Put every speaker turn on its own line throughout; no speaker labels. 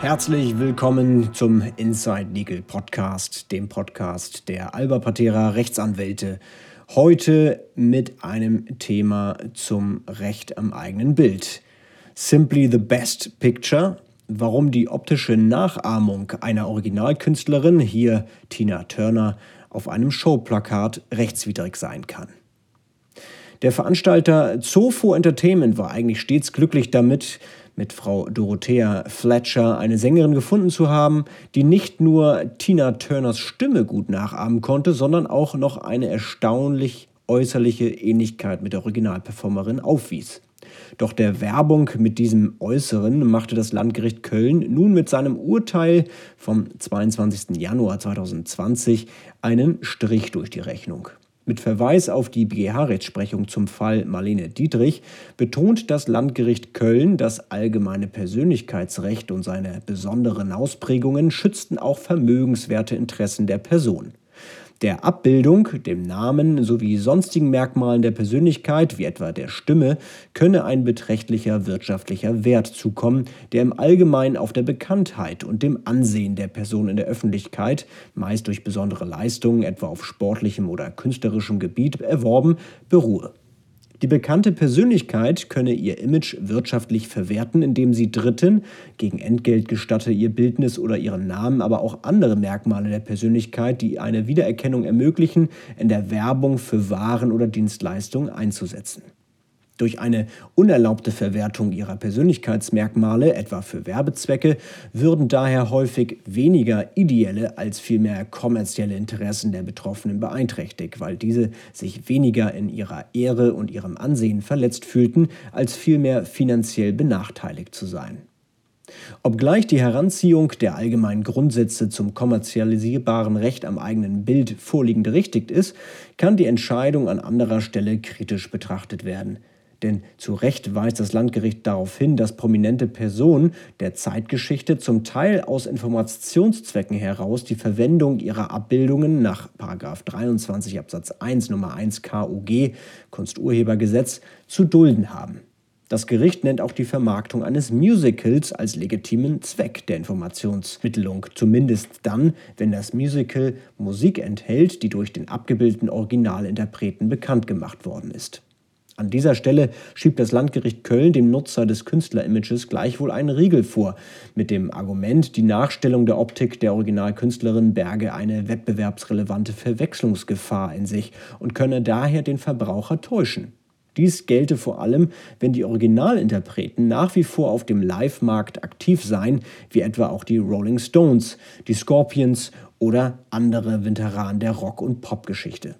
Herzlich willkommen zum Inside Legal Podcast, dem Podcast der Alba Patera Rechtsanwälte. Heute mit einem Thema zum Recht am eigenen Bild. Simply the Best Picture, warum die optische Nachahmung einer Originalkünstlerin, hier Tina Turner, auf einem Showplakat rechtswidrig sein kann. Der Veranstalter Zofo Entertainment war eigentlich stets glücklich damit, mit Frau Dorothea Fletcher eine Sängerin gefunden zu haben, die nicht nur Tina Turners Stimme gut nachahmen konnte, sondern auch noch eine erstaunlich äußerliche Ähnlichkeit mit der Originalperformerin aufwies. Doch der Werbung mit diesem Äußeren machte das Landgericht Köln nun mit seinem Urteil vom 22. Januar 2020 einen Strich durch die Rechnung. Mit Verweis auf die BGH-Rechtsprechung zum Fall Marlene Dietrich betont das Landgericht Köln, das allgemeine Persönlichkeitsrecht und seine besonderen Ausprägungen schützten auch vermögenswerte Interessen der Person der Abbildung, dem Namen sowie sonstigen Merkmalen der Persönlichkeit, wie etwa der Stimme, könne ein beträchtlicher wirtschaftlicher Wert zukommen, der im Allgemeinen auf der Bekanntheit und dem Ansehen der Person in der Öffentlichkeit, meist durch besondere Leistungen, etwa auf sportlichem oder künstlerischem Gebiet, erworben, beruhe. Die bekannte Persönlichkeit könne ihr Image wirtschaftlich verwerten, indem sie Dritten gegen Entgelt gestatte, ihr Bildnis oder ihren Namen, aber auch andere Merkmale der Persönlichkeit, die eine Wiedererkennung ermöglichen, in der Werbung für Waren oder Dienstleistungen einzusetzen. Durch eine unerlaubte Verwertung ihrer Persönlichkeitsmerkmale, etwa für Werbezwecke, würden daher häufig weniger ideelle als vielmehr kommerzielle Interessen der Betroffenen beeinträchtigt, weil diese sich weniger in ihrer Ehre und ihrem Ansehen verletzt fühlten, als vielmehr finanziell benachteiligt zu sein. Obgleich die Heranziehung der allgemeinen Grundsätze zum kommerzialisierbaren Recht am eigenen Bild vorliegend richtig ist, kann die Entscheidung an anderer Stelle kritisch betrachtet werden. Denn zu Recht weist das Landgericht darauf hin, dass prominente Personen der Zeitgeschichte zum Teil aus Informationszwecken heraus die Verwendung ihrer Abbildungen nach 23 Absatz 1 Nummer 1 KUG Kunsturhebergesetz zu dulden haben. Das Gericht nennt auch die Vermarktung eines Musicals als legitimen Zweck der Informationsmittelung, zumindest dann, wenn das Musical Musik enthält, die durch den abgebildeten Originalinterpreten bekannt gemacht worden ist. An dieser Stelle schiebt das Landgericht Köln dem Nutzer des Künstlerimages gleichwohl einen Riegel vor, mit dem Argument, die Nachstellung der Optik der Originalkünstlerin berge eine wettbewerbsrelevante Verwechslungsgefahr in sich und könne daher den Verbraucher täuschen. Dies gelte vor allem, wenn die Originalinterpreten nach wie vor auf dem Live-Markt aktiv seien, wie etwa auch die Rolling Stones, die Scorpions oder andere Veteranen der Rock- und Popgeschichte.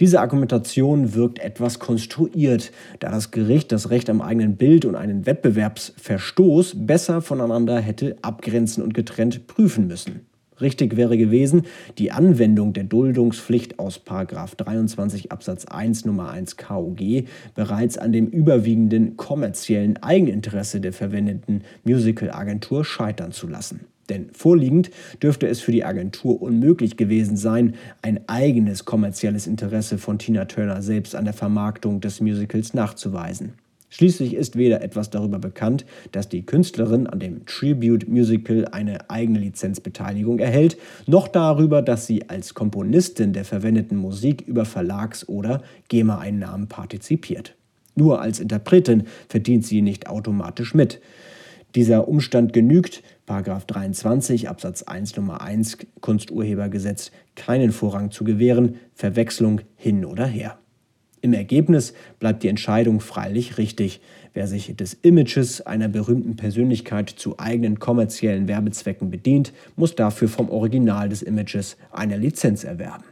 Diese Argumentation wirkt etwas konstruiert, da das Gericht das Recht am eigenen Bild und einen Wettbewerbsverstoß besser voneinander hätte abgrenzen und getrennt prüfen müssen. Richtig wäre gewesen, die Anwendung der Duldungspflicht aus 23 Absatz 1 Nummer 1 KUG bereits an dem überwiegenden kommerziellen Eigeninteresse der verwendeten Musicalagentur scheitern zu lassen. Denn vorliegend dürfte es für die Agentur unmöglich gewesen sein, ein eigenes kommerzielles Interesse von Tina Turner selbst an der Vermarktung des Musicals nachzuweisen. Schließlich ist weder etwas darüber bekannt, dass die Künstlerin an dem Tribute Musical eine eigene Lizenzbeteiligung erhält, noch darüber, dass sie als Komponistin der verwendeten Musik über Verlags- oder GEMA-Einnahmen partizipiert. Nur als Interpretin verdient sie nicht automatisch mit. Dieser Umstand genügt, 23 Absatz 1 Nummer 1 Kunsturhebergesetz, keinen Vorrang zu gewähren, Verwechslung hin oder her. Im Ergebnis bleibt die Entscheidung freilich richtig. Wer sich des Images einer berühmten Persönlichkeit zu eigenen kommerziellen Werbezwecken bedient, muss dafür vom Original des Images eine Lizenz erwerben.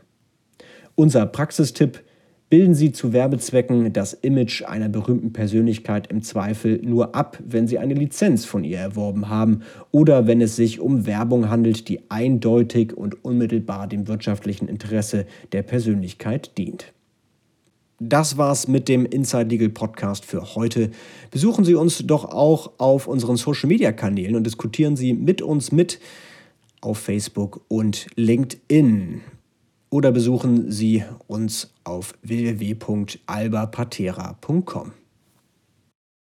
Unser Praxistipp bilden Sie zu Werbezwecken das Image einer berühmten Persönlichkeit im Zweifel nur ab, wenn Sie eine Lizenz von ihr erworben haben oder wenn es sich um Werbung handelt, die eindeutig und unmittelbar dem wirtschaftlichen Interesse der Persönlichkeit dient. Das war's mit dem Inside Legal Podcast für heute. Besuchen Sie uns doch auch auf unseren Social Media Kanälen und diskutieren Sie mit uns mit auf Facebook und LinkedIn. Oder besuchen Sie uns auf www.albapatera.com.